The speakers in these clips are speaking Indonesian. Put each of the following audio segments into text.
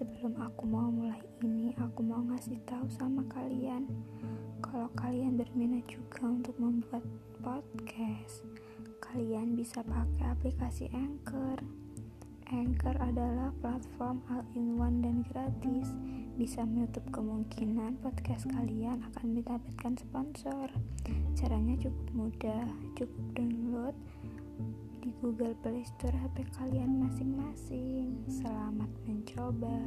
sebelum aku mau mulai ini, aku mau ngasih tahu sama kalian kalau kalian berminat juga untuk membuat podcast, kalian bisa pakai aplikasi Anchor. Anchor adalah platform all-in-one dan gratis, bisa menutup kemungkinan podcast kalian akan mendapatkan sponsor. Caranya cukup mudah, cukup download di Google Play Store HP kalian masing-masing. Selamat mencoba.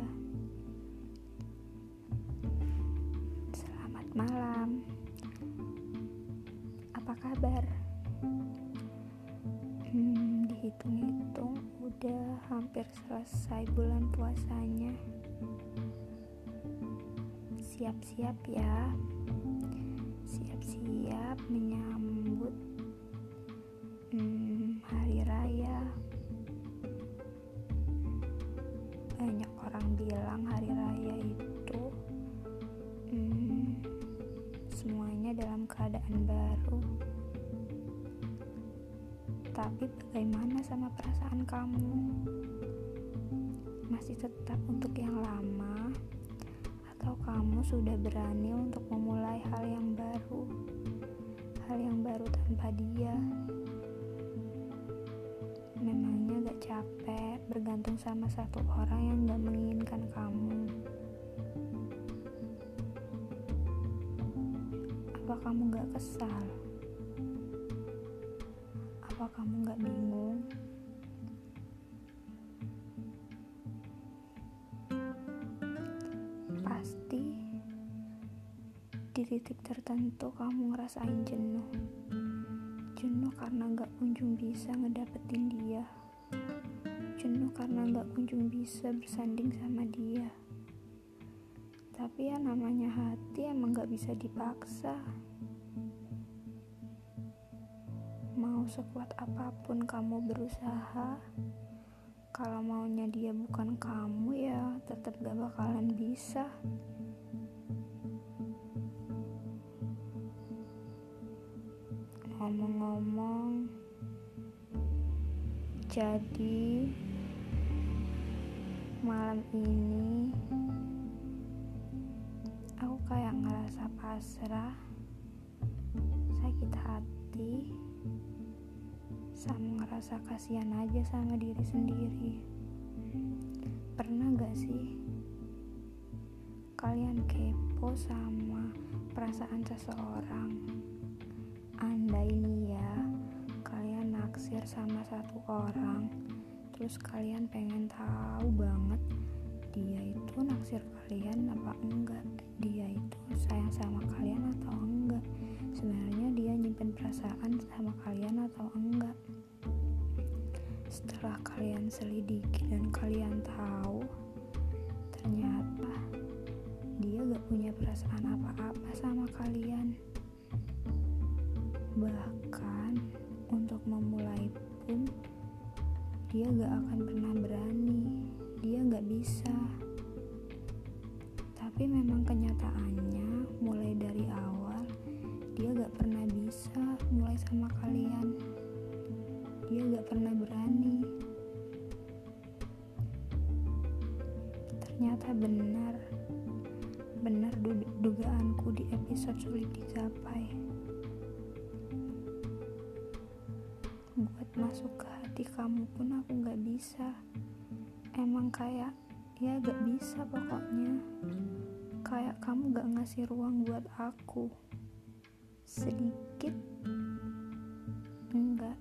Selamat malam. Apa kabar? Hmm, dihitung-hitung udah hampir selesai bulan puasanya. Siap-siap ya. Siap-siap menyambut keadaan baru. Tapi bagaimana sama perasaan kamu? Masih tetap untuk yang lama? Atau kamu sudah berani untuk memulai hal yang baru? Hal yang baru tanpa dia? Memangnya gak capek bergantung sama satu orang yang gak menginginkan kamu? Apa kamu gak kesal? Apa kamu gak bingung? Pasti di titik tertentu kamu ngerasain jenuh jenuh karena gak kunjung bisa ngedapetin dia jenuh karena gak kunjung bisa bersanding sama dia tapi ya namanya hati emang gak bisa dipaksa. Mau sekuat apa pun kamu berusaha kalau maunya dia bukan kamu ya tetap gak bakalan bisa. Ngomong-ngomong jadi malam ini aku kayak ngerasa pasrah sakit hati sama ngerasa kasihan aja sama diri sendiri. Pernah gak sih kalian kepo sama perasaan seseorang? Andai nih ya kalian naksir sama satu orang terus kalian pengen tahu banget dia itu naksir kalian apa enggak? Dia itu sayang sama kalian atau enggak? Sebenarnya dia nyimpen perasaan sama kalian atau enggak? Setelah kalian selidiki dan kalian tahu ternyata dia gak punya perasaan apa-apa sama kalian. Bahkan untuk memulai pun dia gak akan pernah bisa. Tapi memang kenyataannya mulai dari awal dia gak pernah bisa mulai sama kalian. Dia gak pernah berani. Ternyata benar. Benar dugaanku di episode sulit digapai. Buat masuk ke hati kamu pun aku gak bisa emang kayak ya gak bisa pokoknya. Kayak kamu gak ngasih ruang buat aku. Sedikit enggak.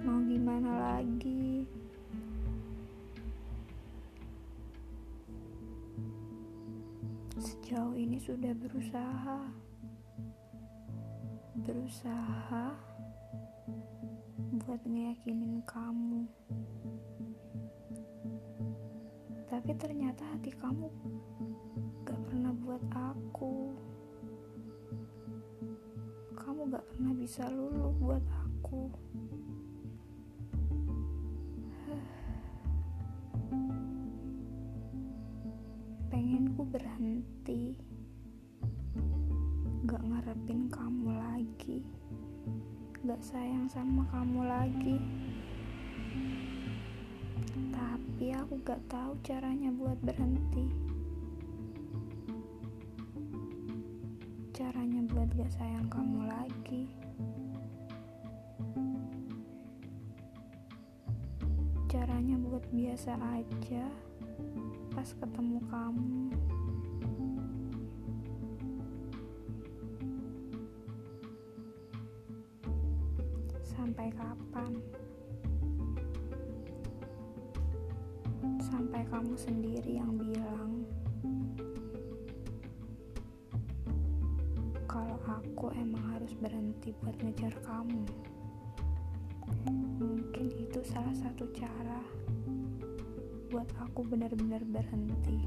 Mau gimana lagi? Sejauh ini sudah berusaha. Berusaha buat ngeyakinin kamu. Tapi ternyata hati kamu gak pernah buat aku. Kamu gak pernah bisa luluh buat aku. Pengen ku berhenti gak ngarepin kamu lagi gak sayang sama kamu lagi Tapi aku gak tahu caranya buat berhenti. Caranya buat gak sayang kamu lagi. Caranya buat biasa aja pas ketemu kamu. Sampai kapan? Sampai kamu sendiri yang bilang kalau aku emang harus berhenti buat ngejar kamu. Mungkin itu salah satu cara buat aku benar-benar berhenti.